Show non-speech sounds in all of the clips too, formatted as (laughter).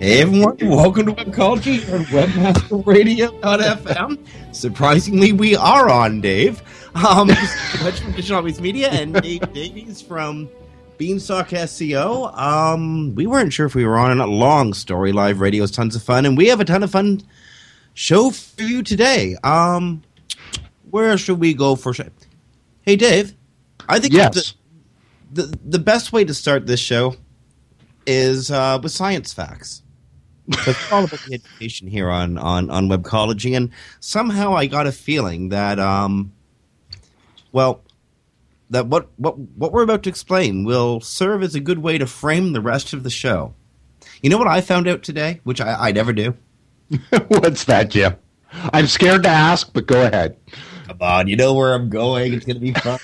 Hey everyone, welcome to Webcology on WebmasterRadio.fm. Surprisingly, we are on, Dave. Um, from Digital Always Media and Dave Davies from Beanstalk SEO. Um, we weren't sure if we were on a long story. Live radio is tons of fun, and we have a ton of fun show for you today. Um, where should we go for? Hey, Dave, I think Yes. the, the the best way to start this show is uh, with science facts. So it's all about the education here on on on Webcology, and somehow I got a feeling that, um, well, that what what what we're about to explain will serve as a good way to frame the rest of the show. You know what I found out today, which I, I never do. (laughs) What's that, Jim? I'm scared to ask, but go ahead. Come on, you know where I'm going. It's gonna be fun.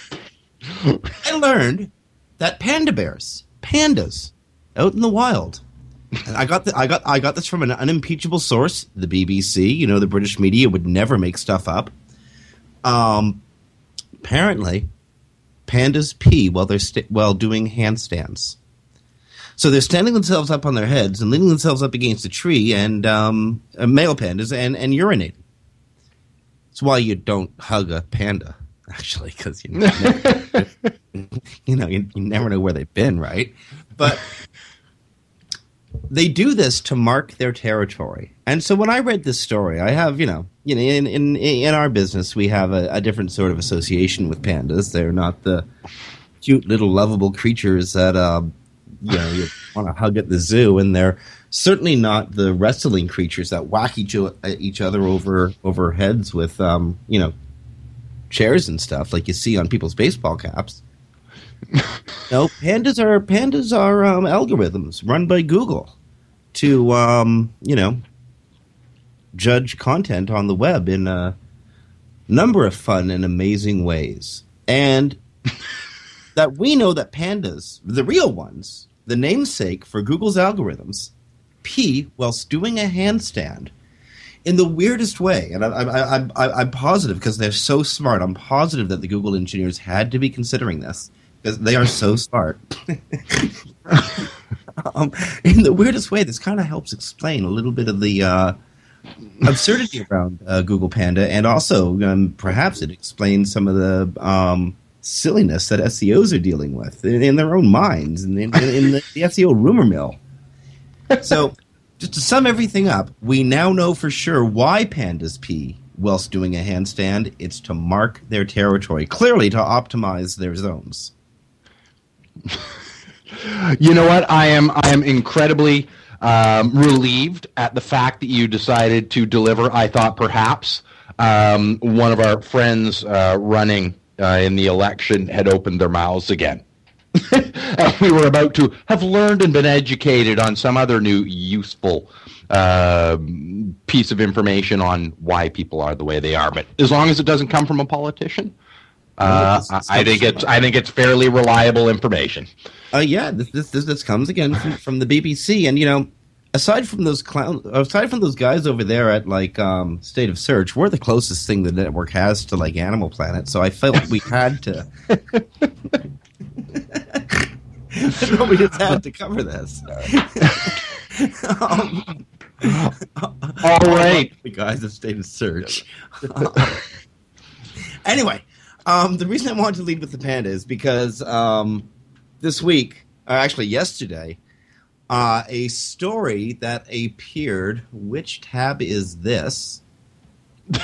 (laughs) I learned that panda bears, pandas, out in the wild. I got the, I got I got this from an unimpeachable source, the BBC. You know, the British media would never make stuff up. Um, apparently, pandas pee while they're sta- while doing handstands. So they're standing themselves up on their heads and leaning themselves up against a tree, and um, uh, male pandas and and urinating. That's why you don't hug a panda, (laughs) actually, because you, (laughs) never, you know you, you never know where they've been, right? But they do this to mark their territory. And so when I read this story, I have you know you know in in in our business we have a, a different sort of association with pandas. They're not the cute little lovable creatures that uh, you know you (laughs) want to hug at the zoo, and they're certainly not the wrestling creatures that whack each each other over over heads with um, you know chairs and stuff like you see on people's baseball caps. No, pandas are pandas are um, algorithms run by Google to um, you know judge content on the web in a number of fun and amazing ways, and (laughs) that we know that pandas, the real ones, the namesake for Google's algorithms, pee whilst doing a handstand in the weirdest way. And I, I, I, I, I'm positive because they're so smart. I'm positive that the Google engineers had to be considering this because they are so smart. (laughs) um, in the weirdest way, this kind of helps explain a little bit of the uh, absurdity around uh, Google Panda, and also um, perhaps it explains some of the um, silliness that SEOs are dealing with in, in their own minds and in, in, in the, the SEO rumor mill. So, just to sum everything up, we now know for sure why pandas pee whilst doing a handstand. It's to mark their territory, clearly to optimize their zones. You know what? I am I am incredibly um, relieved at the fact that you decided to deliver. I thought perhaps um, one of our friends uh, running uh, in the election had opened their mouths again. (laughs) and we were about to have learned and been educated on some other new useful uh, piece of information on why people are the way they are. But as long as it doesn't come from a politician, uh, I I think it's I think it's fairly reliable information. Uh, yeah, this, this this this comes again from, from the BBC, and you know, aside from those clown, aside from those guys over there at like um, State of Search, we're the closest thing the network has to like Animal Planet, so I felt we had to. (laughs) (laughs) we just had to cover this. um, (laughs) All right. the guys at State of Search. anyway, um, the reason I wanted to lead with the panda is because um, this week, or actually yesterday, uh, a story that appeared. Which tab is this? (laughs)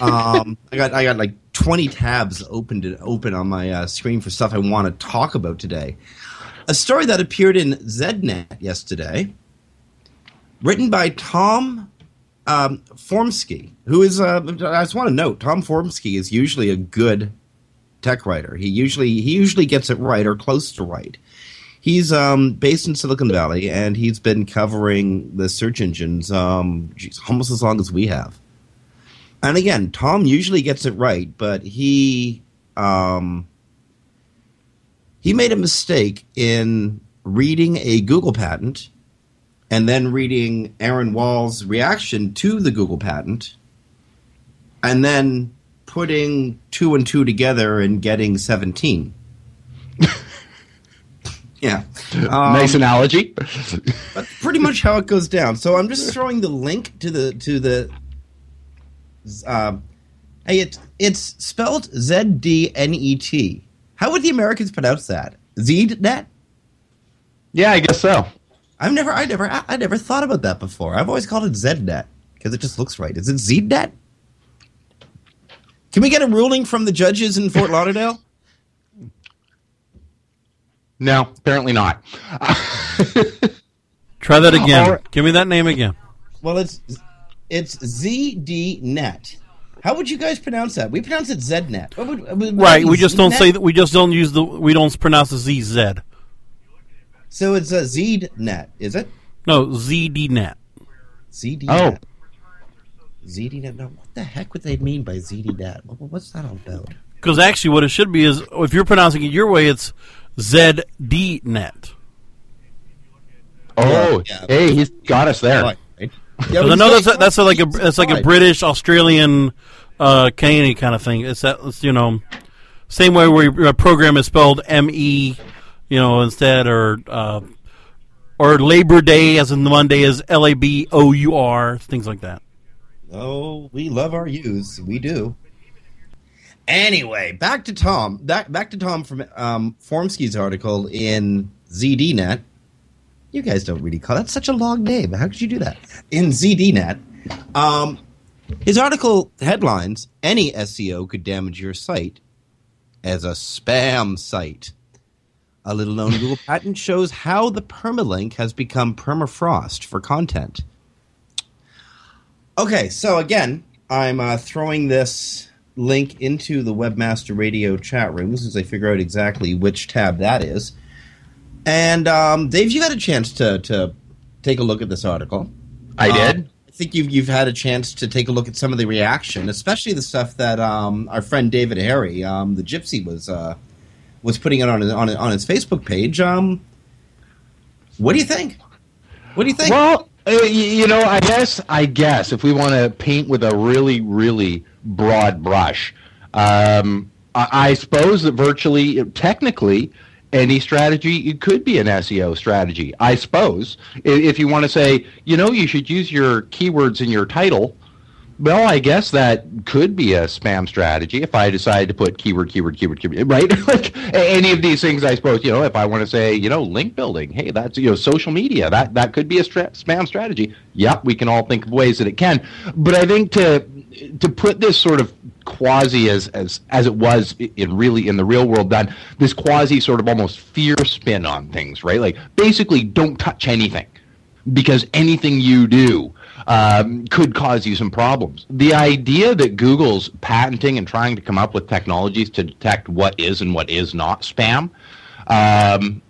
um, I got I got like 20 tabs opened and open on my uh, screen for stuff I want to talk about today. A story that appeared in ZDNet yesterday, written by Tom um, Foremski, who is, uh, I just want to note, Tom Foremski is usually a good tech writer. He usually he usually gets it right or close to right. He's um, based in Silicon Valley, and he's been covering the search engines um, geez, almost as long as we have. And again, Tom usually gets it right, but he um, he made a mistake in reading a Google patent and then reading Aaron Wall's reaction to the Google patent, and then putting two and two together and getting 17. (laughs) yeah. Um, nice analogy. but pretty much how it goes down. So I'm just throwing the link to the to the uh, hey, it's it's spelled Z D N E T. How would the Americans pronounce that? ZDNet? Yeah, I guess so. I've never, I never, I never thought about that before. I've always called it ZNet because it just looks right. Is it ZNet? Can we get a ruling from the judges in Fort (laughs) Lauderdale? No, apparently not. (laughs) Try that again. Or, Give me that name again. Well, it's it's ZDNet. How would you guys pronounce that? We pronounce it ZNet. Would, would right. We just don't say that. We just don't use the. We don't pronounce the ZZ. So it's a ZDNet, is it? No, ZDNet. ZDNet. Oh. ZDNet. No, what the heck would they mean by ZDNet? What's that all about? Because actually, what it should be is, if you're pronouncing it your way, it's ZDNet. Oh, yeah. hey, he's got us there. (laughs) Yeah, I know that's a, that's a, like a that's like a British Australian uh, Canadian kind of thing. It's that it's, you know same way where a program is spelled M E, you know, instead or uh, or Labor Day as in the Monday is L A B O U R things like that. Oh, we love our U's. We do. Anyway, back to Tom. Back back to Tom from um, Foremski's article in ZDNet. You guys don't really call that such a long name. How could you do that? In ZDNet, um, his article headlines: Any SEO could damage your site as a spam site. A little known Google patent shows how the permalink has become permafrost for content. Okay, so again, I'm uh, throwing this link into the Webmaster Radio chat room since I figure out exactly which tab that is. And um, Dave, you had a chance to to take a look at this article. I did. Um, I think you've you've had a chance to take a look at some of the reaction, especially the stuff that um, our friend David Harry, um, the Gypsy, was uh, was putting it on his, on, on Facebook page. Um, what do you think? What do you think? Well, uh, you know, I guess I guess if we want to paint with a really really broad brush, um, I, I suppose that virtually, technically any strategy it could be an SEO strategy, I suppose. If you want to say, you know, you should use your keywords in your title, well, I guess that could be a spam strategy if I decide to put keyword, keyword, keyword, keyword, (laughs) right? like any of these things, I suppose. You know, if I want to say, you know, link building, hey, that's you know, social media, that that could be a stra- spam strategy. Yep, we can all think of ways that it can. But I think to to put this sort of quasi as as as it was in really in the real world done this quasi sort of almost fear spin on things right like basically don't touch anything because anything you do um, could cause you some problems. The idea that Google's patenting and trying to come up with technologies to detect what is and what is not spam um,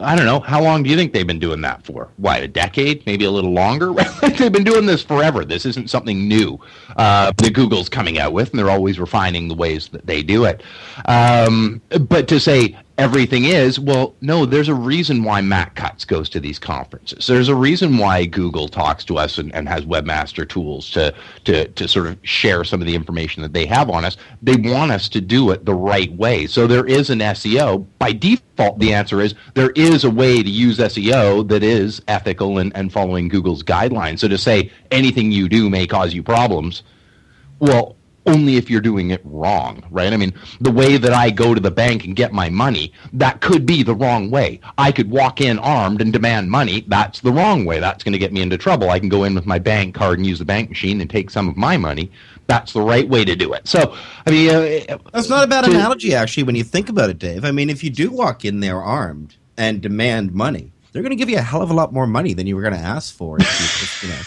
I don't know. How long do you think they've been doing that for? What, a decade? Maybe a little longer? (laughs) they've been doing this forever. This isn't something new uh, that Google's coming out with, and they're always refining the ways that they do it. Um, but to say everything is well no there's a reason why matt cutts goes to these conferences. There's a reason why google talks to us and, and has webmaster tools to, to to sort of share some of the information that they have on us. They want us to do it the right way. So there is an seo by default the answer is there is a way to use seo that is ethical and, and following google's guidelines. So to say anything you do may cause you problems well only if you're doing it wrong, right? I mean, the way that I go to the bank and get my money, that could be the wrong way. I could walk in armed and demand money. That's the wrong way. That's going to get me into trouble. I can go in with my bank card and use the bank machine and take some of my money. That's the right way to do it. So, I mean, uh, that's not a bad to, analogy, actually, when you think about it, Dave. I mean, if you do walk in there armed and demand money, they're going to give you a hell of a lot more money than you were going to ask for. If you, just, you know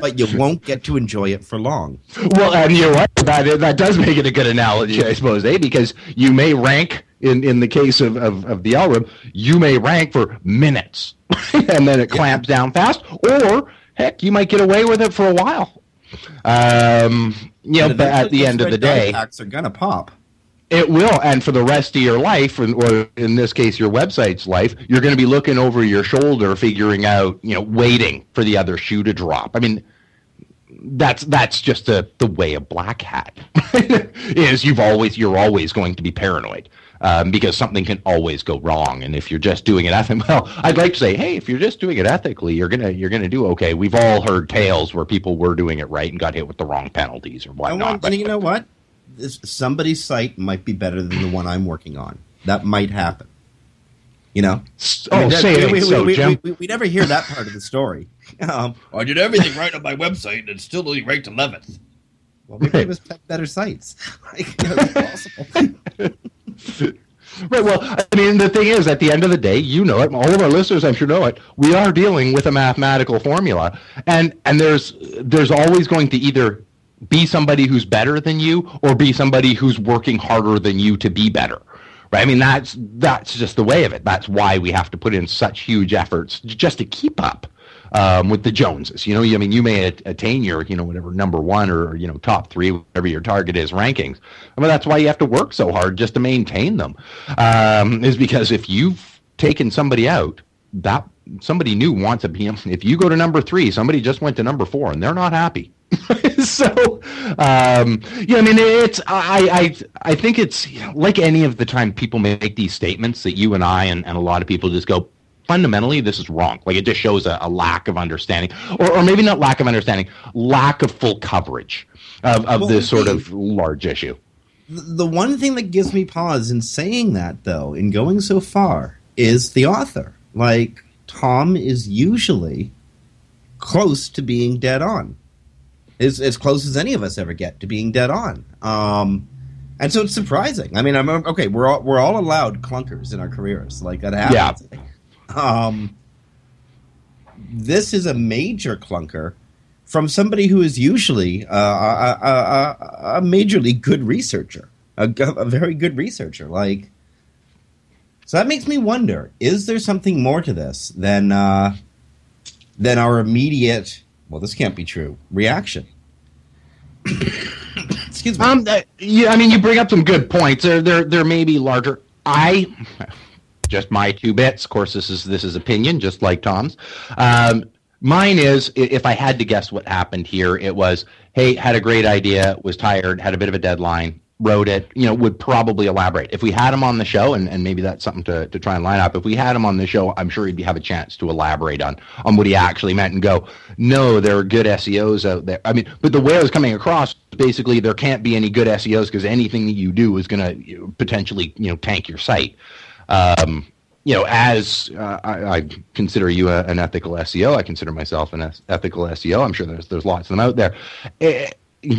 but you won't get to enjoy it for long. Well, and you know what? That, that does make it a good analogy, I suppose, eh? Because you may rank, in, in the case of, of, of the L you may rank for minutes, (laughs) and then it clamps yeah. down fast, or heck, you might get away with it for a while. Um, you know, but at the end of the day, are gonna pop. It will, and for the rest of your life, or in this case, your website's life, you're going to be looking over your shoulder, figuring out, you know, waiting for the other shoe to drop. I mean, that's that's just the the way a black hat (laughs) is. You've always you're always going to be paranoid um, because something can always go wrong, and if you're just doing it ethically, (laughs) well, I'd like to say, hey, if you're just doing it ethically, you're gonna you're gonna do okay. We've all heard tales where people were doing it right and got hit with the wrong penalties or whatnot. And you know what? This, somebody's site might be better than the one I'm working on. That might happen. You know? Oh, I mean, that, say we, we, so, we, Jim. We, we, never hear that part of the story. Um, I did everything right on my website and it's still only ranked 11th. Well, maybe it was better sites. (laughs) (laughs) right. Well, I mean, the thing is, at the end of the day, you know it. All of our listeners, I'm sure, know it. We are dealing with a mathematical formula, and and there's there's always going to either be somebody who's better than you or be somebody who's working harder than you to be better right i mean that's that's just the way of it that's why we have to put in such huge efforts just to keep up um, with the joneses you know i mean you may attain your you know whatever number one or you know top three whatever your target is rankings I mean, that's why you have to work so hard just to maintain them um, is because if you've taken somebody out that somebody new wants a PM. If you go to number three, somebody just went to number four, and they're not happy. (laughs) (laughs) so, um, yeah, I mean, it's I I I think it's like any of the time people make these statements that you and I and, and a lot of people just go. Fundamentally, this is wrong. Like it just shows a, a lack of understanding, or, or maybe not lack of understanding, lack of full coverage of, of well, this sort of large issue. The one thing that gives me pause in saying that, though, in going so far, is the author. Like Tom is usually close to being dead on as as close as any of us ever get to being dead on. Um, and so it's surprising. I mean, I'm okay. We're all we're all allowed clunkers in our careers, like that happens. Yeah. Um, this is a major clunker from somebody who is usually uh, a, a, a, majorly good researcher, a, a very good researcher. Like, so that makes me wonder: is there something more to this than uh, than our immediate well, this can't be true. Reaction. (coughs) Excuse me. Um, uh, yeah, I mean, you bring up some good points. There, there, there may be larger. I, (laughs) just my two bits. Of course, this is this is opinion, just like Tom's. Um, mine is, if I had to guess what happened here, it was, hey, had a great idea, was tired, had a bit of a deadline, wrote it, you know, would probably elaborate. If we had him on the show, and, and maybe that's something to, to try and line up, if we had him on the show, I'm sure he'd have a chance to elaborate on, on what he actually meant and go, no, there are good SEOs out there. I mean, but the way I was coming across, basically, there can't be any good SEOs because anything that you do is going to potentially, you know, tank your site. Um, you know, as uh, I, I, consider you a, an ethical SEO, I consider myself an ethical SEO. I'm sure there's there's lots of them out there. It, eh,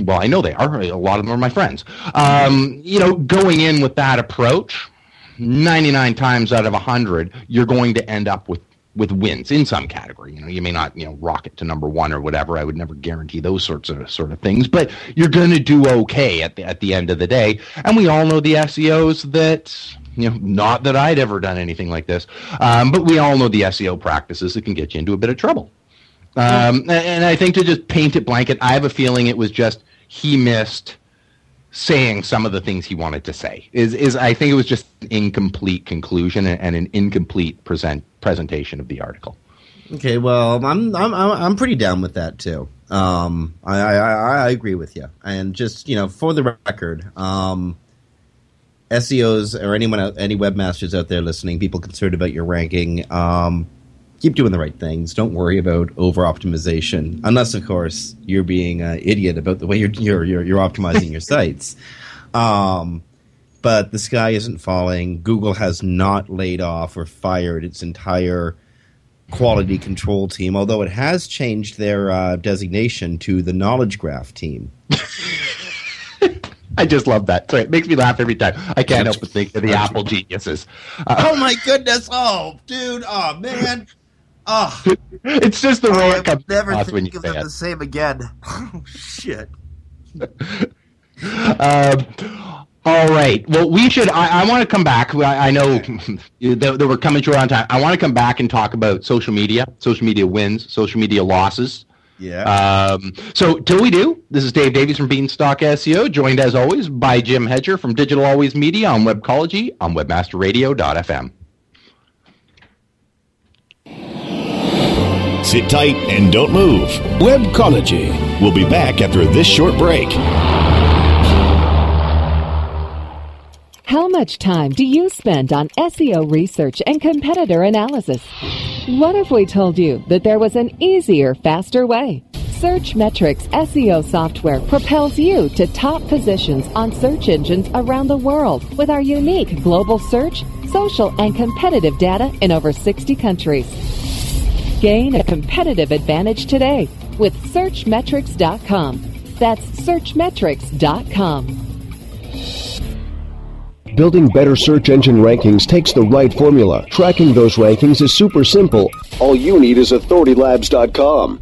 well, I know they are. A lot of them are my friends. Um, you know, going in with that approach, 99 times out of 100, you're going to end up with with wins in some category. You know, you may not, you know, rocket to number one or whatever. I would never guarantee those sorts of sort of things, but you're going to do okay at the at the end of the day. And we all know the SEOs that you know, not that I'd ever done anything like this, um, but we all know the SEO practices that can get you into a bit of trouble. Um, and I think to just paint it blanket, I have a feeling it was just he missed saying some of the things he wanted to say. Is is I think it was just an incomplete conclusion and an incomplete present presentation of the article. Okay, well, I'm I'm I'm pretty down with that too. Um, I, I I agree with you, and just you know, for the record, um, SEOs or anyone any webmasters out there listening, people concerned about your ranking, um, keep doing the right things. Don't worry about over optimization, unless of course you're being an idiot about the way you're you're you're, you're optimizing your (laughs) sites. Um, but the sky isn't falling. Google has not laid off or fired its entire quality control team, although it has changed their uh, designation to the Knowledge Graph team. (laughs) I just love that. Sorry, it makes me laugh every time. I can't help but think of the Apple geniuses. Uh, oh my goodness! Oh, dude! Oh man! Oh, (laughs) it's just the way it comes. Never think of them the same again. (laughs) Oh shit. (laughs) um, all right. Well, we should. I, I want to come back. I, I know that, that, we're coming short on time. I want to come back and talk about social media, social media wins, social media losses. Yeah. Um, so, till we do, this is Dave Davies from Beanstalk SEO, joined as always by Jim Hedger from Digital Always Media on Webcology on WebmasterRadio.fm. Sit tight and don't move. Webcology. We'll be back after this short break. How much time do you spend on SEO research and competitor analysis? What if we told you that there was an easier, faster way? Searchmetrics SEO software propels you to top positions on search engines around the world with our unique global search, social, and competitive data in over 60 countries. Gain a competitive advantage today with Searchmetrics.com. That's Searchmetrics.com. Building better search engine rankings takes the right formula. Tracking those rankings is super simple. All you need is authoritylabs.com.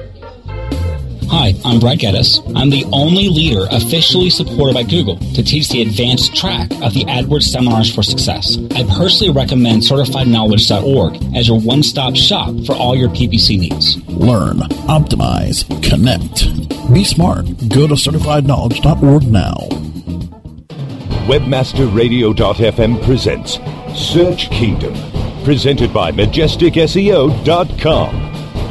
Hi, I'm Brad Geddes. I'm the only leader officially supported by Google to teach the advanced track of the AdWords Seminars for Success. I personally recommend CertifiedKnowledge.org as your one-stop shop for all your PPC needs. Learn, optimize, connect. Be smart. Go to CertifiedKnowledge.org now. WebmasterRadio.fm presents Search Kingdom, presented by MajesticSEO.com.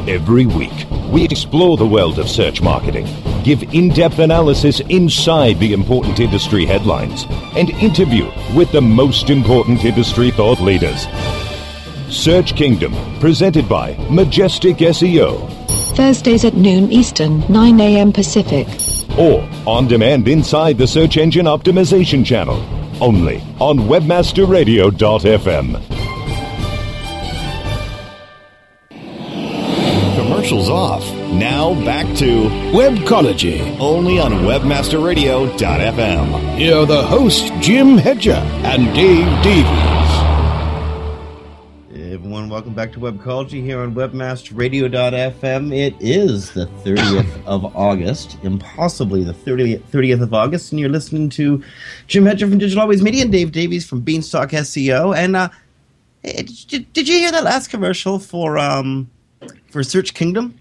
Every week, we explore the world of search marketing, give in depth analysis inside the important industry headlines, and interview with the most important industry thought leaders. Search Kingdom, presented by Majestic SEO. Thursdays at noon Eastern, 9 a.m. Pacific. Or on demand inside the Search Engine Optimization channel. Only on WebmasterRadio.fm. commercials off. Now back to Webcology, only on WebmasterRadio.fm. Here are the hosts, Jim Hedger and Dave Davies. everyone, welcome back to Webcology here on WebmasterRadio.fm. It is the 30th (coughs) of August, impossibly the 30th, 30th of August, and you're listening to Jim Hedger from Digital Always Media and Dave Davies from Beanstalk SEO. And uh, did, did you hear that last commercial for um, for Search Kingdom?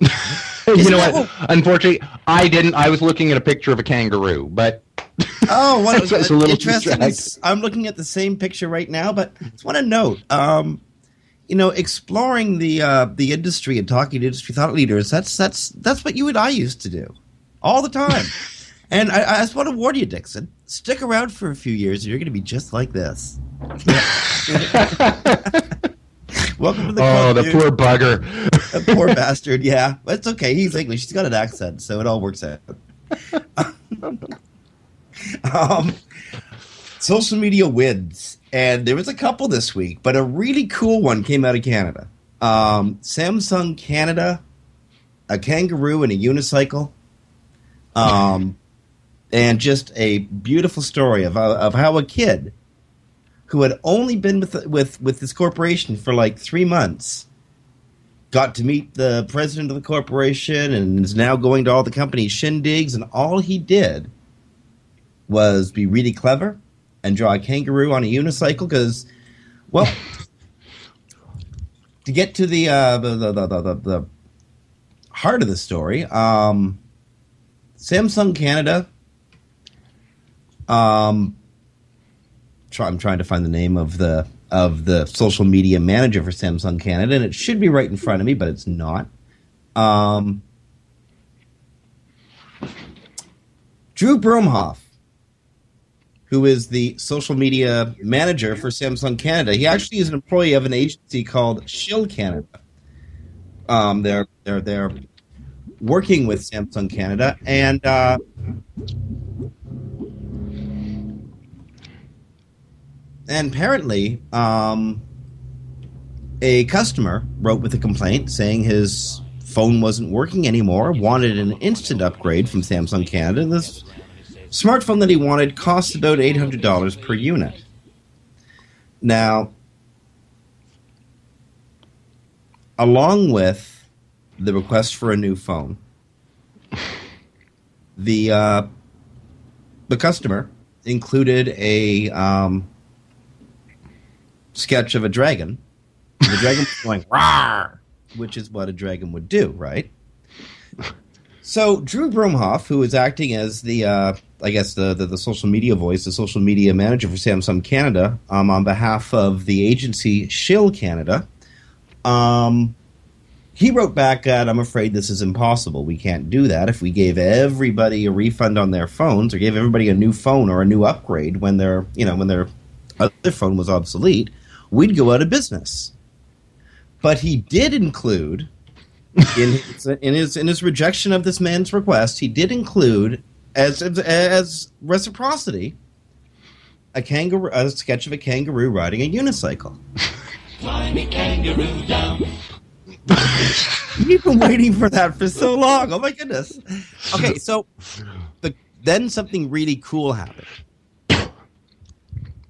(laughs) you know what? Unfortunately, I didn't. I was looking at a picture of a kangaroo, but (laughs) oh, what was (laughs) a little interesting. I'm looking at the same picture right now, but I just want to note, um, you know, exploring the uh, the industry and talking to industry thought leaders. That's that's that's what you and I used to do all the time. and I, I just want to warn you, Dixon. Stick around for a few years, and you're going to be just like this. Welcome to the Oh, club, the dude. poor bugger. the poor bastard. Yeah, but it's okay. He's English. He's got an accent, so it all works out. (laughs) um, social media wins, and there was a couple this week, but a really cool one came out of Canada. Um, Samsung Canada, a kangaroo and a unicycle. Um, and just a beautiful story of of how a kid who had only been with with with this corporation for like three months got to meet the president of the corporation and is now going to all the company shindigs and all he did was be really clever and draw a kangaroo on a unicycle because well to get to the uh, the, the, the, the, heart of the story um, samsung canada um, try, I'm trying to find the name of the of the social media manager for Samsung Canada, and it should be right in front of me, but it's not. Um, Drew Bromhoff, who is the social media manager for Samsung Canada, he actually is an employee of an agency called Cheil Canada. Um, they're they're they're working with Samsung Canada, and uh, and apparently, um, a customer wrote with a complaint saying his phone wasn't working anymore, wanted an instant upgrade from Samsung Canada. This smartphone that he wanted cost about $800 per unit. Now, along with the request for a new phone, the uh, the customer included a um, sketch of a dragon. The dragon was going rawr, which is what a dragon would do, right? So Drew Bromhoff, who is acting as the, uh, I guess the, the, the social media voice, the social media manager for Samsung Canada, um, on behalf of the agency Cheil Canada, um, he wrote back that I'm afraid this is impossible. We can't do that. If we gave everybody a refund on their phones, or gave everybody a new phone or a new upgrade when their you know when their other phone was obsolete, we'd go out of business. But he did include in his, in his in his rejection of this man's request, he did include as as reciprocity a kangaroo a sketch of a kangaroo riding a unicycle. Me kangaroo down. (laughs) You've been waiting for that for so long. Oh my goodness. Okay, so the, then something really cool happened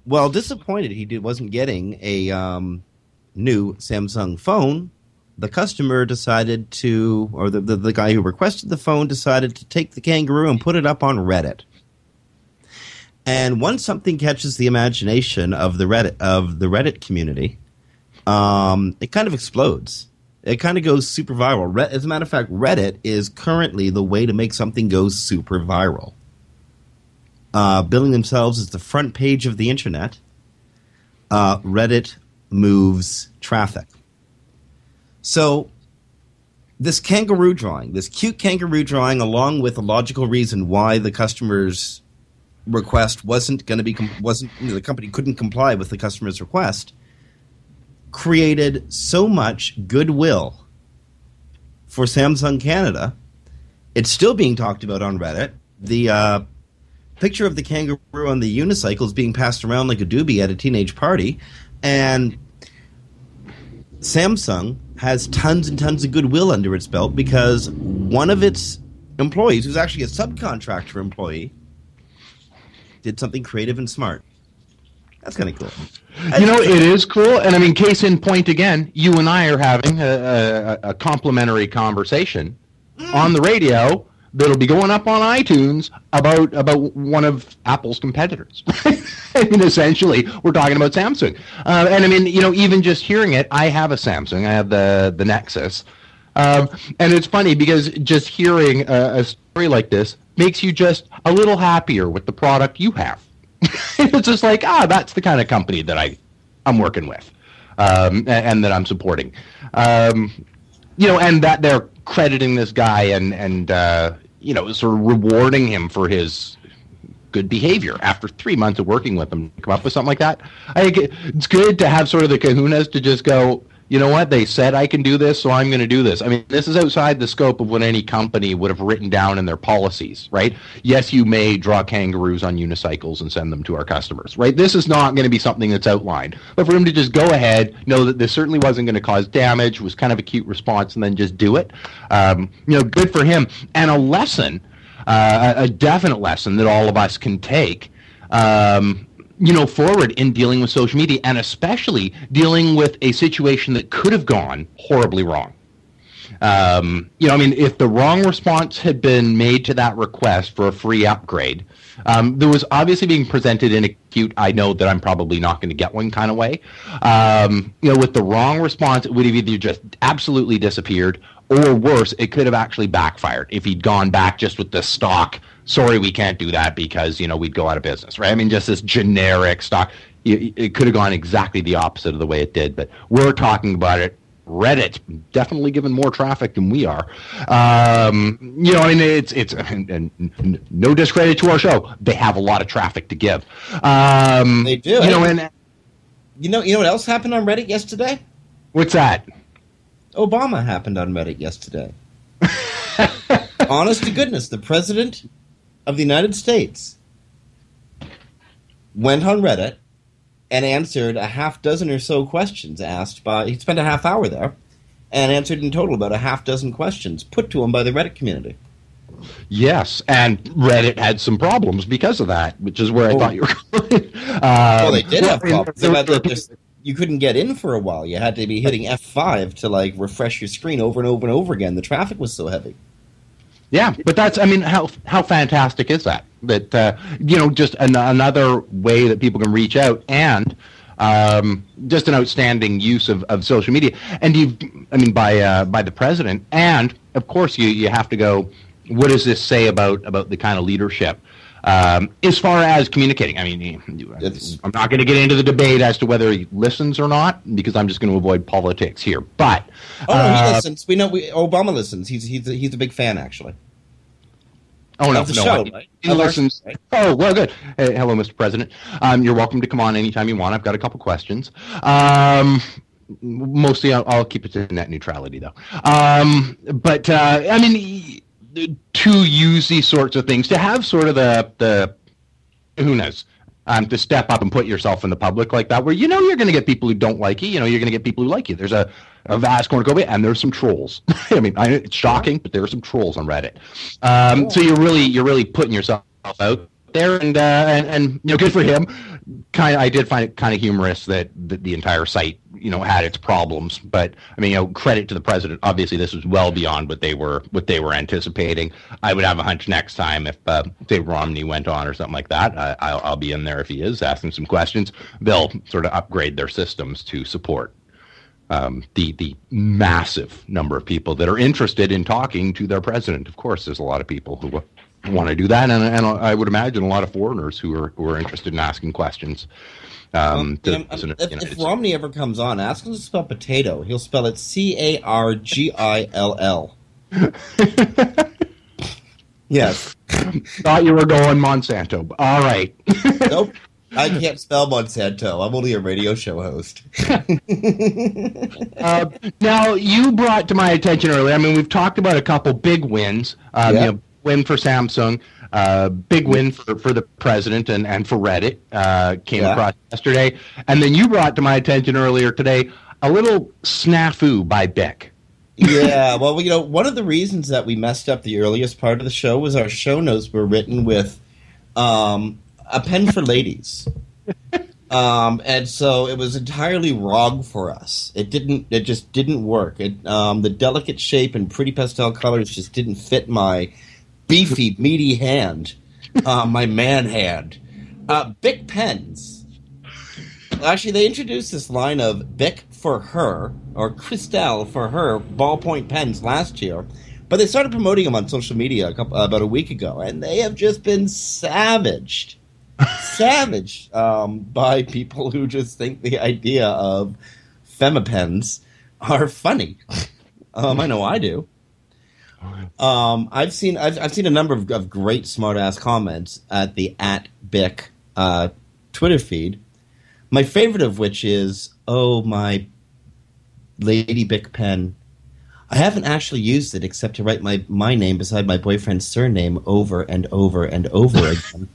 well disappointed he did, wasn't getting a um, new Samsung phone, the customer decided to, or the, the, the guy who requested the phone decided to take the kangaroo and put it up on Reddit. And once something catches the imagination of the Reddit of the Reddit community, um, it kind of explodes. It kind of goes super viral. As a matter of fact, Reddit is currently the way to make something go super viral uh, billing themselves as the front page of the internet, uh, Reddit moves traffic. So, this kangaroo drawing, this cute kangaroo drawing, along with a logical reason why the customer's request wasn't going to be wasn't you know, the company couldn't comply with the customer's request, created so much goodwill for Samsung Canada. It's still being talked about on Reddit. The uh, picture of the kangaroo on the unicycle is being passed around like a doobie at a teenage party, and Samsung has tons and tons of goodwill under its belt because one of its employees, who's actually a subcontractor employee, did something creative and smart. That's kind of cool. You know, it is cool, and I mean, case in point again, you and I are having a, a, a complimentary conversation mm. on the radio that'll be going up on iTunes about about one of Apple's competitors. (laughs) I mean, essentially, we're talking about Samsung. Uh, and I mean, you know, even just hearing it, I have a Samsung. I have the the Nexus, um, and it's funny because just hearing a, a story like this makes you just a little happier with the product you have. (laughs) it's just like, ah, that's the kind of company that I I'm working with, um, and, and, that I'm supporting. Um, you know, and that they're crediting this guy and and uh, you know sort of rewarding him for his good behavior after three months of working with him. Come up with something like that. I think it's good to have sort of the kahunas to just go you know what? They said I can do this, so I'm going to do this. I mean, this is outside the scope of what any company would have written down in their policies, right? Yes, you may draw kangaroos on unicycles and send them to our customers, right? This is not going to be something that's outlined. But for him to just go ahead, know that this certainly wasn't going to cause damage, was kind of a cute response, and then just do it, um, you know, good for him. And a lesson uh, a, definite lesson that all of us can take. Um, you know, forward in dealing with social media, and especially dealing with a situation that could have gone horribly wrong. Um, you know, I mean, if the wrong response had been made to that request for a free upgrade, um, there was obviously being presented in a cute, I know that I'm probably not going to get one kind of way. Um, you know, with the wrong response, it would have either just absolutely disappeared, or worse, it could have actually backfired if he'd gone back just with the stock. Sorry, we can't do that because you know we'd go out of business, right? I mean, just this generic stock. It could have gone exactly the opposite of the way it did, but we're talking about it Reddit definitely given more traffic than we are. Um, you know, I mean, it's it's (laughs) and, and, no discredit to our show. They have a lot of traffic to give. Um, they do. You know, and you know, you know what else happened on Reddit yesterday? What's that? Obama happened on Reddit yesterday. (laughs) Honest to goodness, the president of the United States went on Reddit and answered a half dozen or so questions asked by. He spent a half hour there and answered in total about a half dozen questions put to him by the Reddit community. Yes, and Reddit had some problems because of that, which is where I oh. thought you were going. um, well, they did have problems. There, there, there, (laughs) you couldn't get in for a while. You had to be hitting F5 to like refresh your screen over and over and over again. The traffic was so heavy. Yeah, but that's I mean how how fantastic is that? That uh, you know just an, another way that people can reach out and um, just an outstanding use of, of social media. And you've, I mean by uh, by the president and of course you you have to go what does this say about about the kind of leadership um, as far as communicating, I mean, it's, I'm not going to get into the debate as to whether he listens or not because I'm just going to avoid politics here. But oh, uh, he listens. We know we, Obama listens. He's he's a, he's a big fan actually. Oh no, no, show, right? he listens. Right? Oh well, good. Hey, hello, Mr. President. Um, you're welcome to come on anytime you want. I've got a couple questions. Um, mostly, I'll, I'll, keep it to net neutrality though. Um, but uh, I mean to use these sorts of things, to have sort of the the who knows, um, to step up and put yourself in the public like that, where you know you're going to get people who don't like you. You know you're going to get people who like you. There's a, a vast cornucopia, and there's some trolls. (laughs) I mean, I, it's shocking, but there are some trolls on Reddit. Um, so you're really you're really putting yourself out there, and uh, and and you know, good for him. Kind of, I did find it kind of humorous that, that the entire site you know had its problems. But I mean, you know, credit to the president. Obviously, this was well beyond what they were what they were anticipating. I would have a hunch next time if uh, say Romney went on or something like that. I, will I'll be in there if he is asking some questions. They'll sort of upgrade their systems to support um, the the massive number of people that are interested in talking to their president. Of course, there's a lot of people who want to do that, and, and I would imagine a lot of foreigners who are who are interested in asking questions. Um, well, to, if, if Romney ever comes on, ask him to spell potato. He'll spell it C A R G I L L. (laughs) Yes. Thought you were going Monsanto. All right. (laughs) nope. I can't spell Monsanto. I'm only a radio show host. (laughs) uh, now, you brought to my attention earlier. I mean, we've talked about a couple big wins. Um, yep. you know, win for Samsung, uh, big win for, for the president and, and for Reddit uh, came yeah. across yesterday. And then you brought to my attention earlier today a little snafu by Bic. yeah, well, you know, one of the reasons that we messed up the earliest part of the show was our show notes were written with um, a pen for ladies. Um, and so it was entirely wrong for us. It didn't. It just didn't work. It um, the delicate shape and pretty pastel colors just didn't fit my beefy, meaty hand, uh, my man hand. Uh, Bic pens. Actually, they introduced this line of Bic for her or Cristal for her ballpoint pens last year, but they started promoting them on social media a couple, about a week ago, and they have just been savaged, savaged um, by people who just think the idea of femipens are funny. Um, I know I do. Um, I've seen I've, I've seen a number of, of great smartass comments at the at Bic uh, Twitter feed. My favorite of which is, "Oh my Lady Bic pen, I haven't actually used it except to write my my name beside my boyfriend's surname over and over and over (laughs) again."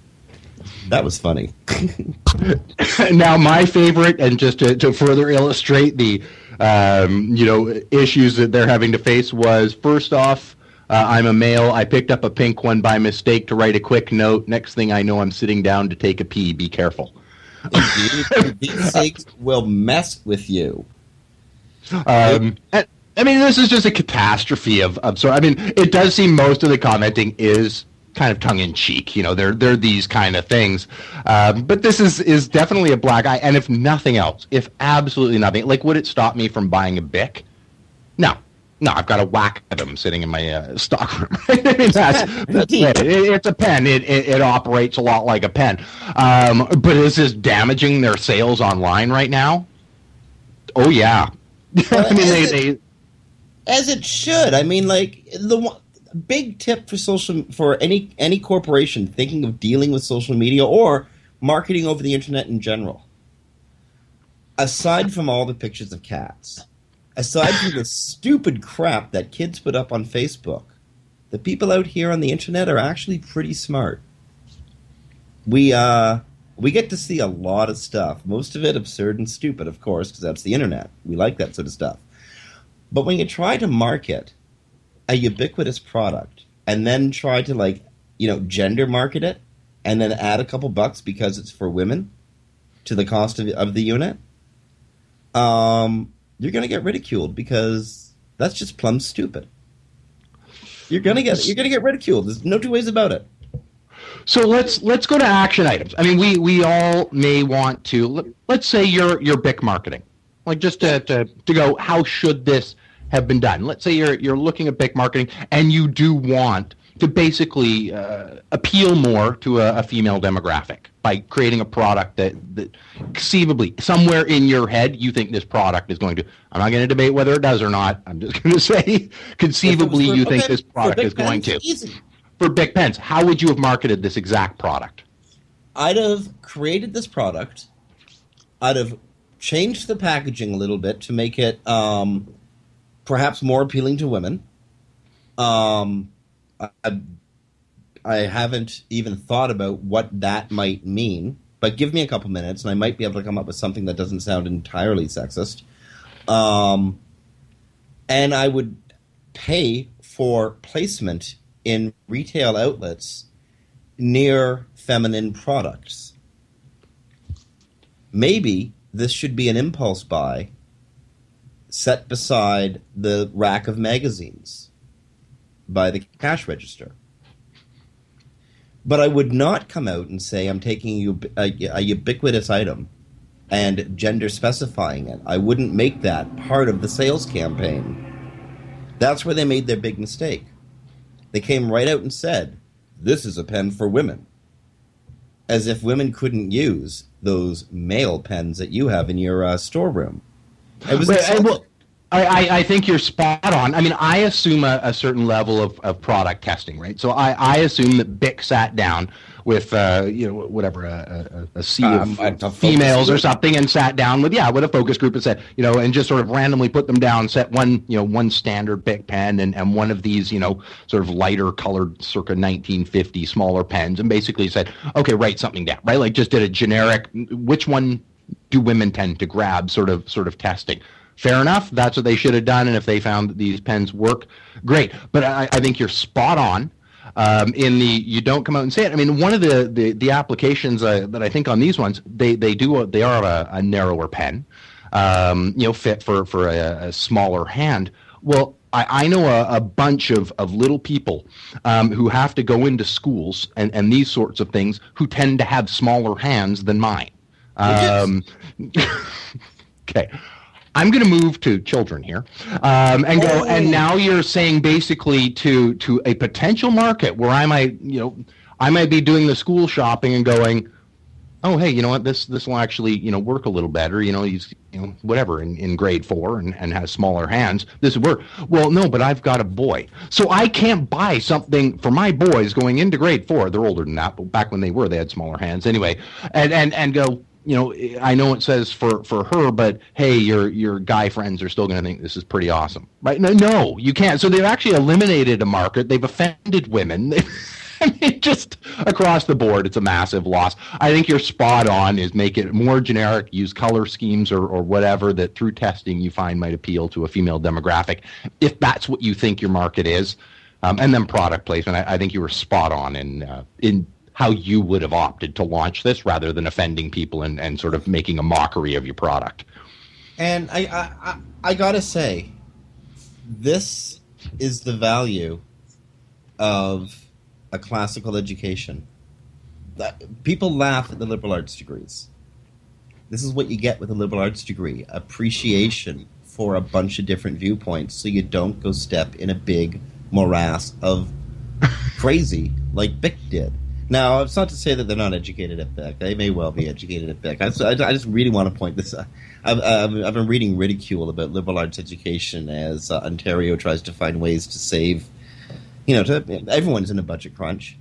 that was funny. (laughs) now, my favorite, and just to, to further illustrate the um, you know issues that they're having to face, was first off Uh, I'm a male. I picked up a pink one by mistake to write a quick note. Next thing I know, I'm sitting down to take a pee. Be careful. Indeed, these things (laughs) will mess with you. Um, I mean, this is just a catastrophe of, of sort. I mean, it does seem most of the commenting is kind of tongue in cheek. You know, they're they're these kind of things. Um, but this is is definitely a black eye. And if nothing else, if absolutely nothing, like would it stop me from buying a Bic? No. No, I've got a whack at them sitting in my uh, stock room. (laughs) I mean, that's, that's it. It- It's a pen. It, it, it operates a lot like a pen. Um, but is this damaging their sales online right now? Oh yeah. (laughs) I mean, they, they as it should. I mean, like the one, big tip for social for any any corporation thinking of dealing with social media or marketing over the internet in general. Aside from all the pictures of cats, aside from the stupid crap that kids put up on Facebook, the people out here on the internet are actually pretty smart. We uh we get to see a lot of stuff. Most of it absurd and stupid, of course, because that's the internet. We like that sort of stuff. But when you try to market a ubiquitous product and then try to like, you know, gender market it and then add a couple bucks because it's for women to the cost of, of the unit, um, you're to get ridiculed because that's just plumb stupid. You're gonna get you're gonna get ridiculed. There's no two ways about it. So let's let's go to action items. I mean, we we all may want to. let- Let's say you're you're BIC marketing, like just to, to to go. How should this have been done? Let's say you're you're looking at Bic marketing, and you do want to basically uh, appeal more to a, a female demographic by creating a product that that conceivably somewhere in your head you think this product is going to. I'm not going to debate whether it does or not. I'm just (laughs) going to say conceivably you think this product is going to. easy. For Bic pens, how would you have marketed this exact product? I'd have created this product. I'd have changed the packaging a little bit to make it um, perhaps more appealing to women. Um, I, I haven't even thought about what that might mean, but give me a couple minutes and I might be able to come up with something that doesn't sound entirely sexist. Um, and I would pay for placement in retail outlets near feminine products. Maybe this should be an impulse buy set beside the rack of magazines by the cash register. But I would not come out and say I'm taking a, a ubiquitous item and gender specifying it. I wouldn't make that part of the sales campaign. That's where they made their big mistake. They came right out and said, This is a pen for women. As if women couldn't use those male pens that you have in your uh, storeroom. It was But, well, I, I, I think you're spot on. I mean, I assume a, a certain level of, of product testing, right? So I, I assume that Bic sat down with, uh, you know, whatever, a, a, a sea Um, of a- a focus females or something and sat down with, yeah, with a focus group and said, you know, and just sort of randomly put them down, set one, you know, one standard Bic pen and, and one of these, you know, sort of lighter colored circa 1950 smaller pens and basically said, okay, write something down, right? Like just did a generic, which one do women tend to grab sort of sort of testing. Fair enough that's what they should have done and if they found that these pens work great. But i, I think you're spot on um, in the you don't come out and say it. I mean one of the the, the applications uh, that i think on these ones they they do they are a, a narrower pen um, you know fit for for a, a smaller hand. Well I, I know a, a bunch of, of little people um, who have to go into schools and, and these sorts of things who tend to have smaller hands than mine. Um, (laughs) okay. I'm going to move to children here, um, and go. And now you're saying basically to to a potential market where I might, you know, I might be doing the school shopping and going, oh hey, you know what, this this will actually you know work a little better. You know, he's you know whatever in, in grade four and, and has smaller hands. This would work. Well, no, but I've got a boy, so I can't buy something for my boys going into grade four. They're older than that, but back when they were, they had smaller hands anyway. And and and go. You know, I know it says for for her, but hey, your your guy friends are still going to think this is pretty awesome, right? No, no, you can't. So they've actually eliminated a market. They've offended women. (laughs) I mean, just across the board, it's a massive loss. I think you're spot on. Is make it more generic, use color schemes or, or whatever that through testing you find might appeal to a female demographic. If that's what you think your market is, Um, and then product placement. I, I, think you were spot on in uh, in how you would have opted to launch this rather than offending people and, and sort of making a mockery of your product. And I, I, I gotta say, this is the value of a classical education. That people laugh at the liberal arts degrees. This is what you get with a liberal arts degree: appreciation for a bunch of different viewpoints, so you don't go step in a big morass of (laughs) crazy like Bic did. Now, it's not to say that they're not educated at Bic. They may well be educated at Bic. I, I just really want to point this out. I've, I've, I've, been reading ridicule about liberal arts education as uh, Ontario tries to find ways to save. You know, to, everyone's in a budget crunch.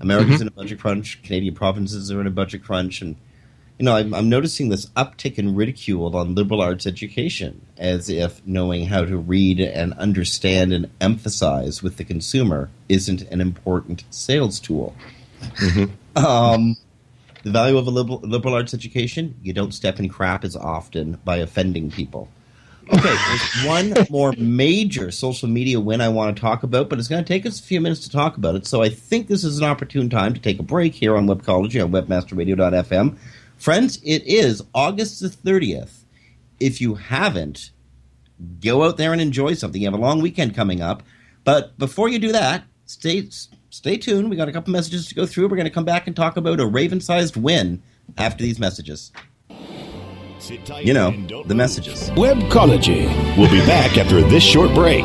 America's mm-hmm. in a budget crunch. Canadian provinces are in a budget crunch, and you know, I'm, I'm, noticing this uptick in ridicule on liberal arts education, as if knowing how to read and understand and emphasize with the consumer isn't an important sales tool. Mm-hmm. Um, the value of a liberal, liberal arts education: you don't step in crap as often by offending people. Okay, there's (laughs) one more major social media win I want to talk about, but it's going to take us a few minutes to talk about it. So I think this is an opportune time to take a break here on Webcology on WebmasterRadio.fm. Friends, it is August the 30th. If you haven't, go out there and enjoy something. You have a long weekend coming up. But before you do that, stay stay tuned. We got a couple messages to go through. We're going to come back and talk about a Raven sized win after these messages. You know, the messages. Webcology. We'll be back after this short break.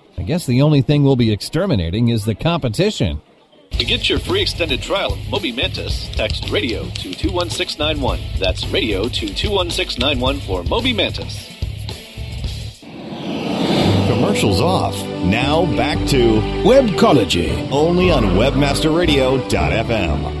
I guess the only thing we'll be exterminating is the competition. To get your free extended trial of Moby Mantis, text radio to 21691. That's radio to 21691 for Moby Mantis. Commercials off. Now back to Webcology, only on WebmasterRadio.fm.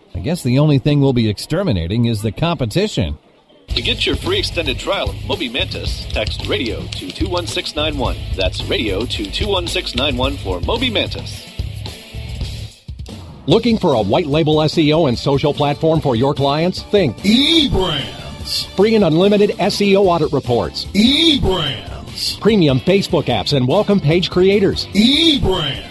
I guess the only thing we'll be exterminating is the competition. To get your free extended trial of Moby Mantis, text radio to 21691. That's radio to 21691 for Moby Mantis. Looking for a white label SEO and social platform for your clients? Think eBrands. Free and unlimited SEO audit reports. eBrands Premium Facebook apps and welcome page creators. eBrands.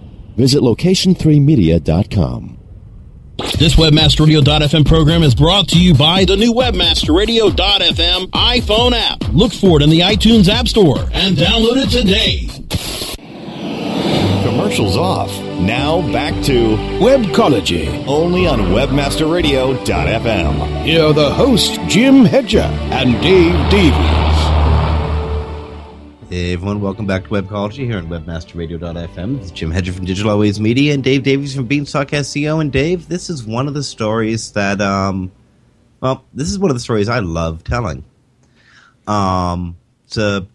Visit location3media.com. This WebmasterRadio.fm program is brought to you by the new WebmasterRadio.fm iPhone app. Look for it in the iTunes App Store and download it today commercials off. Now back to Webcology, only on WebmasterRadio.fm. Here are the hosts, Jim Hedger and Dave Davies. Hey everyone, welcome back to Webcology here on WebmasterRadio.fm. It's Jim Hedger from Digital Always Media and Dave Davies from Beanstalk SEO. And Dave, this is one of the stories that, um, well, this is one of the stories I love telling. Um, it's a,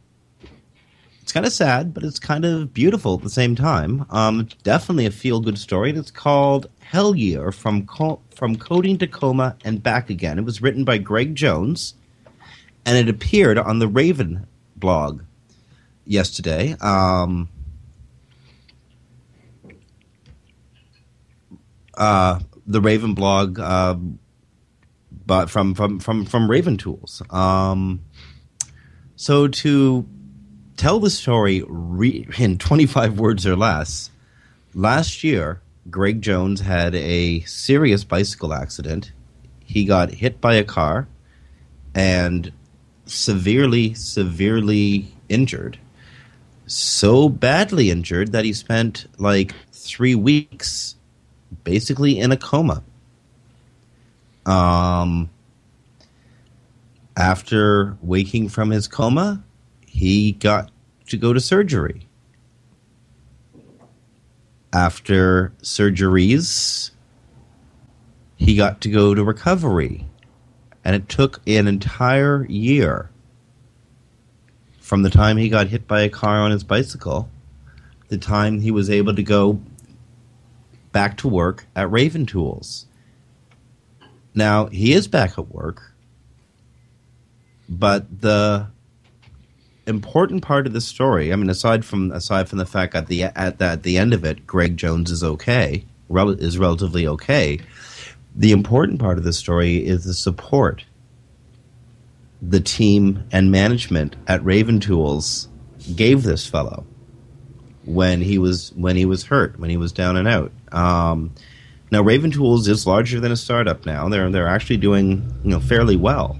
it's kind of sad, but it's kind of beautiful at the same time. Um, it's definitely a feel-good story, and it's called Hell Year from Co- from Coding to Coma and Back Again. It was written by Greg Jones, and it appeared on the Raven blog yesterday. Um, uh, the Raven blog, uh, but from from from from Raven Tools. Um, so to tell the story re- in 25 words or less, last year Greg Jones had a serious bicycle accident. He got hit by a car and severely, severely injured so badly injured that he spent like three weeks basically in a coma. Um, after waking from his coma, he got to go to surgery. After surgeries, he got to go to recovery. And it took an entire year from the time he got hit by a car on his bicycle, the time he was able to go back to work at Raven Tools. Now, he is back at work, but the important part of the story, I mean, aside from aside from the fact at the at the, at the end of it, Greg Jones is okay, is relatively okay. The important part of the story is the support the team and management at Raven Tools gave this fellow when he was when he was hurt, when he was down and out. Um, now, Raven Tools is larger than a startup now. They're they're actually doing you know fairly well,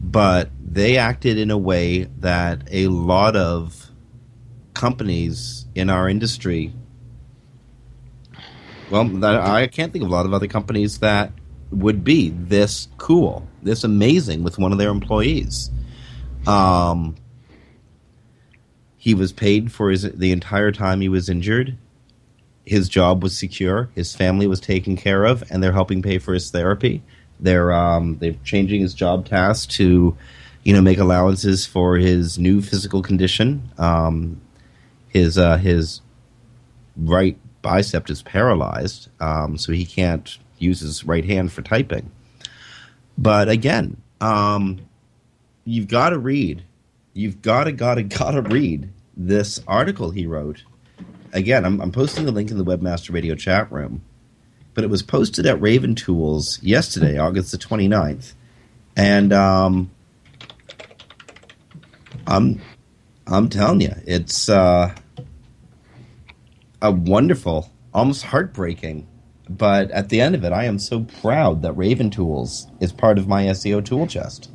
but they acted in a way that a lot of companies in our industry. Well, I can't think of a lot of other companies that would be this cool, this amazing with one of their employees. Um, he was paid for his the entire time he was injured. His job was secure. His family was taken care of, and they're helping pay for his therapy. They're um, they're changing his job task to, you know, make allowances for his new physical condition. Um, his uh, his right bicep is paralyzed, um, so he can't use his right hand for typing. But again, um, you've got to read. You've got to, got to, got to read this article he wrote. Again, I'm, I'm posting the link in the Webmaster Radio chat room, but it was posted at Raven Tools yesterday, August the 29th. And um, I'm, I'm telling you, it's uh, a wonderful, almost heartbreaking but at the end of it, I am so proud that Raven Tools is part of my SEO tool chest.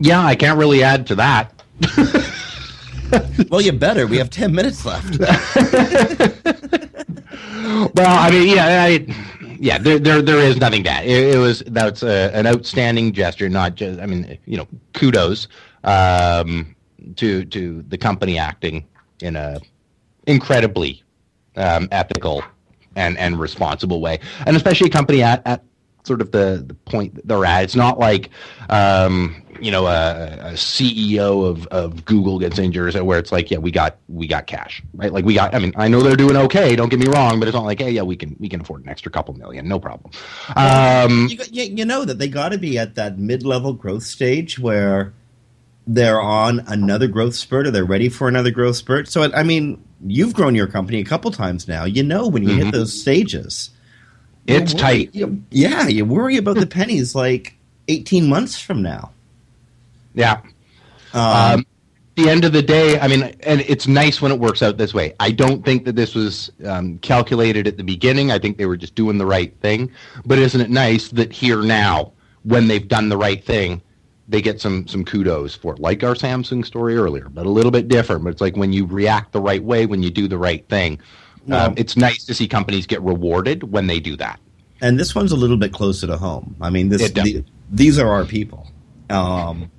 Yeah, I can't really add to that. well, you better. We have 10 minutes left. (laughs) well, I mean, yeah, I, yeah, there, there, there is nothing bad. It, it was that's a, an outstanding gesture. Not just, I mean, you know, kudos um, to to the company acting in a incredibly um, ethical and and responsible way, and especially a company at, at sort of the, the point they're at. It's not like um, you know a, a, CEO of, of Google gets injured, where it's like, yeah, we got we got cash, right? Like we got. I mean, I know they're doing okay. Don't get me wrong, but it's not like, hey, yeah, we can we can afford an extra couple million, no problem. Um, you, you know that they got to be at that mid level growth stage where they're on another growth spurt or they're ready for another growth spurt. So I mean, you've grown your company a couple times now. You know when you mm-hmm. hit those stages, it's worry, tight. You, yeah, you worry about the pennies like eighteen months from now. Yeah. Um, um, the end of the day, I mean, and it's nice when it works out this way. I don't think that this was um, calculated at the beginning. I think they were just doing the right thing. But isn't it nice that here now, when they've done the right thing, they get some some kudos for it, like our Samsung story earlier, but a little bit different. But it's like when you react the right way, when you do the right thing. Well, um, it's nice to see companies get rewarded when they do that. And this one's a little bit closer to home. I mean, this the, these are our people. Um,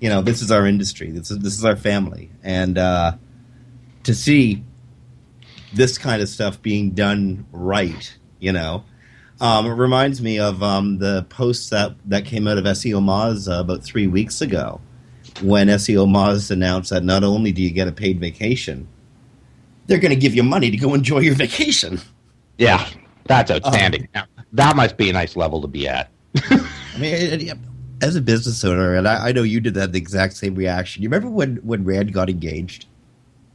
You know, this is our industry. This is this is our family, and uh, to see this kind of stuff being done right, you know, um, it reminds me of um, the posts that that came out of SEO Moz uh, about three weeks ago, when SEO Moz announced that not only do you get a paid vacation, they're going to give you money to go enjoy your vacation. Yeah, that's outstanding. Now, that must be a nice level to be at. I mean, it- it- as a business owner, and I, I know you did that the exact same reaction. You remember when when Rand got engaged?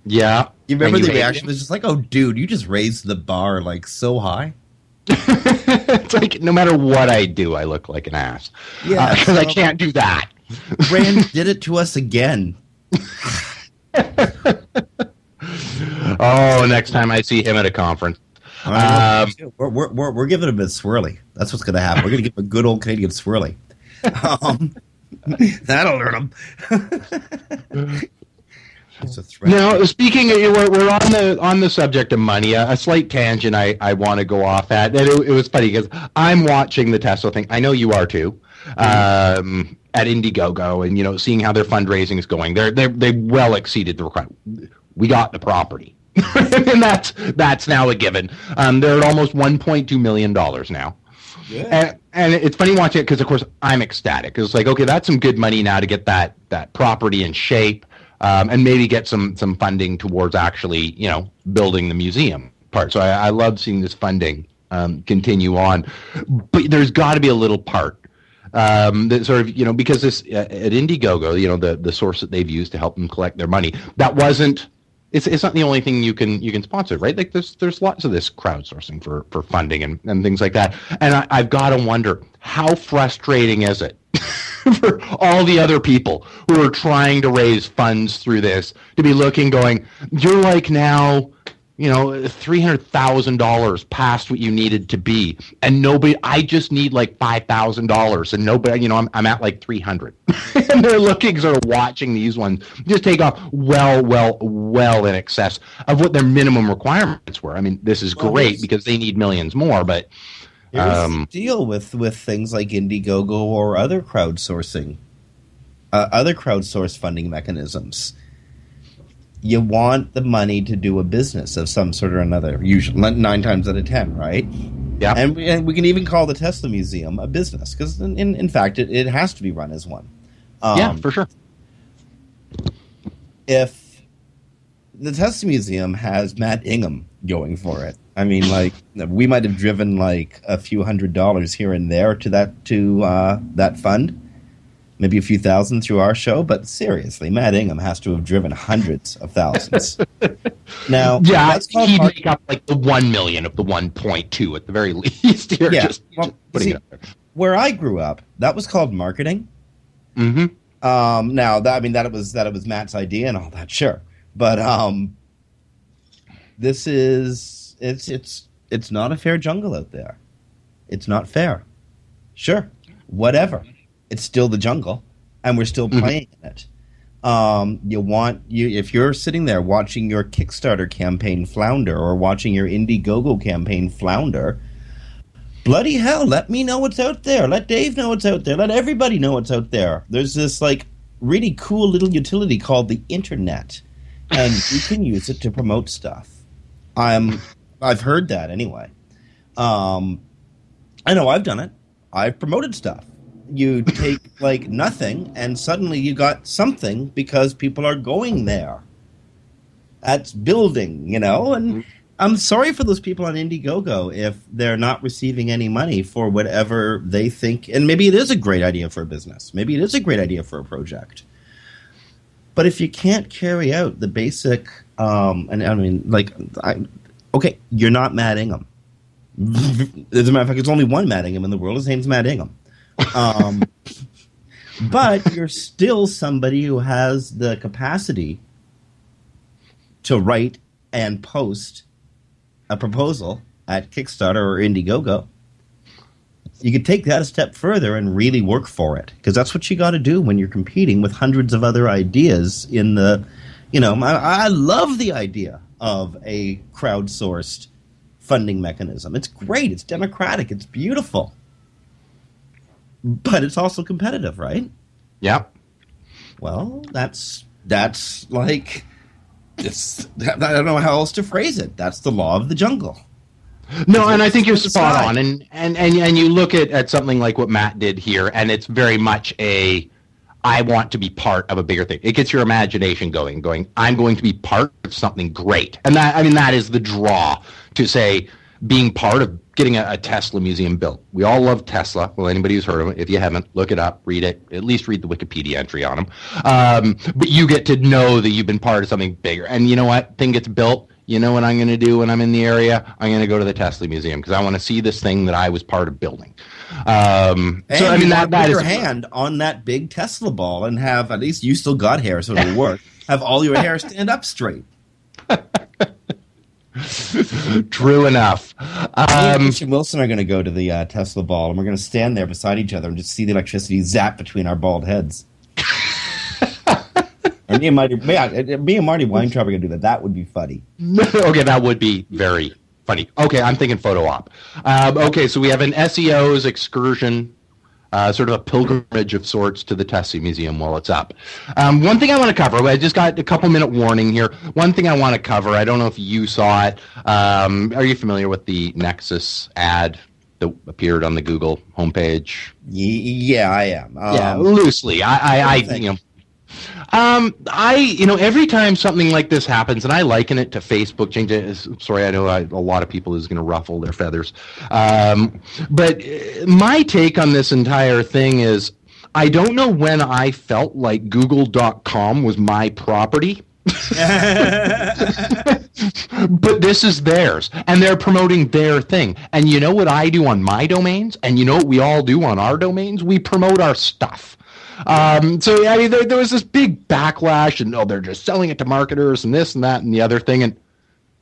Yeah. You remember And the reaction him? was just like, "Oh, dude, you just raised the bar like so high." (laughs) (laughs) it's like no matter what I do, I look like an ass. Yeah, because I so- can't do that. Rand (laughs) did it to us again. (laughs) Oh, next time I see him at a conference. Um, we're, we're, we're, we're giving him a swirly. That's what's going to happen. We're going to give him a good old Canadian swirly. Um, that'll learn him. It's a threat. Now, speaking, of, we're, we're on the on the subject of money. A, a slight tangent I, I want to go off at. And it, it was funny because I'm watching the Tesla thing. I know you are too. Um, at Indiegogo, and you know, seeing how their fundraising is going, they're they they well exceeded the requirement. We got the property, (laughs) and that's that's now a given. Um, they're at almost 1.2 million dollars now. And, and it's funny watching it because, of course, I'm ecstatic. It's like, okay, that's some good money now to get that that property in shape, um, and maybe get some some funding towards actually, you know, building the museum part. So I, I love seeing this funding um, continue on, but there's got to be a little part um, that sort of you know because this uh, at Indiegogo, you know, the the source that they've used to help them collect their money, that wasn't. It's, it's not the only thing you can you can sponsor, right? Like there's there's lots of this crowdsourcing for for funding and, and things like that. And I, I've got to wonder how frustrating is it (laughs) (laughs) for all the other people who are trying to raise funds through this to be looking, going, you're like now, you know, three hundred thousand dollars past what you needed to be, and nobody. I just need like five thousand dollars, and nobody. You know, I'm I'm at like three hundred, (laughs) and they're looking, sort of watching these ones just take off well, well, well in excess of what their minimum requirements were. I mean, this is Well, great because they need millions more, but. Here's Um, deal with with things like Indiegogo or other crowdsourcing, uh, other crowdsource funding mechanisms. You want the money to do a business of some sort or another. Usually, nine times out of ten, right? Yeah. And we, and we can even call the Tesla Museum a business because, in, in, in fact, it, it has to be run as one. yeah, Um, for sure. if the Tesla Museum has Matt Inman going for it, I mean, like we might have driven like a few hundred dollars here and there to that to uh, that fund, maybe a few thousand through our show. But seriously, Matt Inman has to have driven hundreds of thousands. (laughs) now, Yeah, he'd make up like the one million of the one point two at the very (laughs) least. Here, Yeah, just, well, just see, it up there. where I grew up, that was called marketing. Mm-hmm. Um, now that I mean that it was that it was Matt's idea and all that, sure. But um, this is it's it's it's not a fair jungle out there. It's not fair. Sure, whatever. It's still the jungle, and we're still Mhm. playing in it. Um, you want you if you're sitting there watching your Kickstarter campaign flounder or watching your Indiegogo campaign flounder. Bloody hell, let me know what's out there. Let Dave know what's out there. Let everybody know what's out there. There's this like really cool little utility called the internet. And you can use it to promote stuff. I'm I've heard that anyway. Um I know I've done it. I've promoted stuff. You take (laughs) like nothing and suddenly you got something because people are going there. That's building, you know, and I'm sorry for those people on Indiegogo if they're not receiving any money for whatever they think. And maybe it is a great idea for a business. Maybe it is a great idea for a project. But if you can't carry out the basic, um, and I mean, like, I, okay, you're not Matt Inman. (laughs) As a matter of fact, there's only one Matt Inman in the world. His name's Matt Inman. Um, (laughs) but you're still somebody who has the capacity to write and post a proposal at Kickstarter or Indiegogo, you could take that a step further and really work for it because that's what you got to do when you're competing with hundreds of other ideas in the, you know, I, I love the idea of a crowdsourced funding mechanism. It's great. It's democratic. It's beautiful. But it's also competitive, right? yep Well, that's that's like it's. I don't know how else to phrase it. That's the law of the jungle. No, and I think you're spot side. on. And, and and and you look at, at something like what Matt did here, and it's very much a I want to be part of a bigger thing. It gets your imagination going, going, I'm going to be part of something great. And that I mean that is the draw to say being part of getting a, a Tesla museum built. We all love Tesla. Well, anybody who's heard of it, if you haven't, look it up, read it, at least read the Wikipedia entry on them. Um, but you get to know that you've been part of something bigger. And you know what? Thing gets built. You know what I'm going to do when I'm in the area? I'm going to go to the Tesla museum because I want to see this thing that I was part of building. Um, And so I mean that that put is your hand on that big Tesla ball and have at least you still got hair, so it'll work. (laughs) have all your hair stand up straight. (laughs) true enough. Me and Um, Wilson are going to go to the uh, Tesla ball, and we're going to stand there beside each other and just see the electricity zap between our bald heads. And me and Marty, me, I- me and Marty Weintraub are going to do that. That would be funny. (laughs) okay, that would be very funny. Okay, I'm thinking photo op. Um, okay, so we have an SEO's excursion, uh, sort of a pilgrimage of sorts to the Tesla Museum while it's up. Um, one thing I want to cover, I just got a couple minute warning here. One thing I want to cover, I don't know if you saw it. Um, are you familiar with the Nexus ad that appeared on the Google homepage? yeah, I am. yeah, Um, loosely. I, I, I you know. Um, I, you know, every time something like this happens, and I liken it to Facebook change. it- Sorry, I know I, a lot of people is going to ruffle their feathers. Um, but uh, my take on this entire thing is, I don't know when I felt like Google.com was my property. (laughs) but this is theirs and they're promoting their thing and you know what i do on my domains and you know what we all do on our domains we promote our stuff um, so i mean there, there was this big backlash and oh they're just selling it to marketers and this and that and the other thing and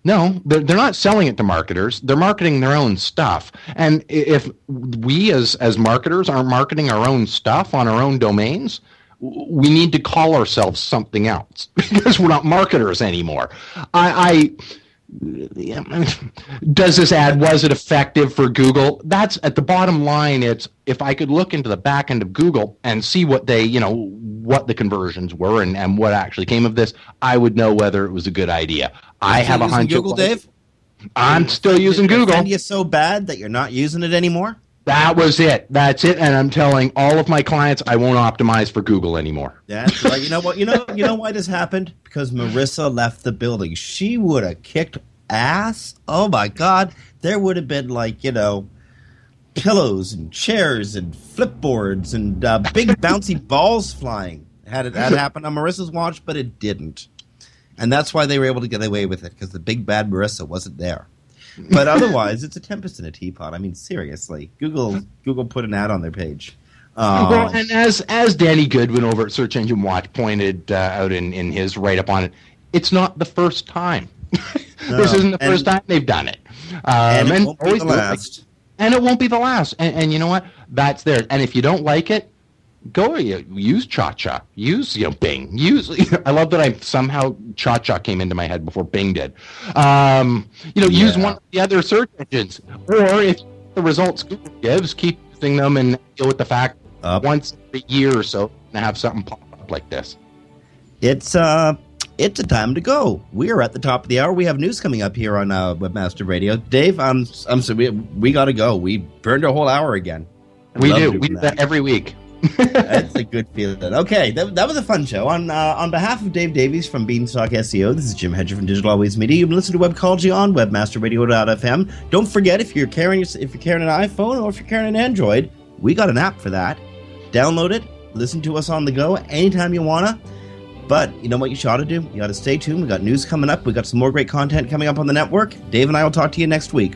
no, they're, they're not selling it to marketers. They're marketing their own stuff. And if we as as marketers aren't marketing our own stuff on our own domains, we need to call ourselves something else (laughs) because we're not marketers anymore. I, I yeah, does this ad was it effective for Google? That's at the bottom line. It's if I could look into the back end of Google and see what they, you know, what the conversions were and, and what actually came of this, I would know whether it was a good idea. I have a hunch. Google, Dave. I'm still using Google. offend you so bad that you're not using it anymore? That was it. That's it. And I'm telling all of my clients I won't optimize for Google anymore. That's right. You know what? You know you know why this happened? Because Marissa left the building. She would have kicked ass. Oh my god. There would have been like, you know, pillows and chairs and flipboards and uh, big bouncy balls flying. Had it had happened on Marissa's watch, but it didn't. And that's why they were able to get away with it, because the big bad Marissa wasn't there. But (laughs) otherwise, it's a tempest in a teapot. I mean, seriously, Google Google put an ad on their page. Um, Well, and as as Danny Goodwin over at Search Engine Watch pointed uh, out in, in his write up on it, it's not the first time. (laughs) this isn't the and- first time they've done it. Um, and it won't be always the last. And it won't be the last. And, and you know what? That's there. And if you don't like it, go you- use Cha Cha. Use you know Bing. Use. (laughs) I love that I somehow Cha Cha came into my head before Bing did. Um, you know, use one of the other search engines, or if the results Google gives, keep using them and deal with the fact once a year or so to have something pop up like this. It's uh it's a time to go. We are at the top of the hour. We have news coming up here on uh, Webmaster Radio. Dave, I'm I'm sorry, we, we got to go. We burned a whole hour again. I We do. We do that every week. That's a good feeling. Okay, that, that was a fun show. On uh, on behalf of Dave Davies from Beanstalk SEO, this is Jim Hedger from Digital Always Media. You've listening to Webcology on WebmasterRadio.fm. Don't forget if you're carrying if you're carrying an iPhone or if you're carrying an Android, we got an app for that. Download it. Listen to us on the go anytime you wanna. But you know what you ought to do? You got to stay tuned. We got news coming up. We got some more great content coming up on the network. Dave and I will talk to you next week.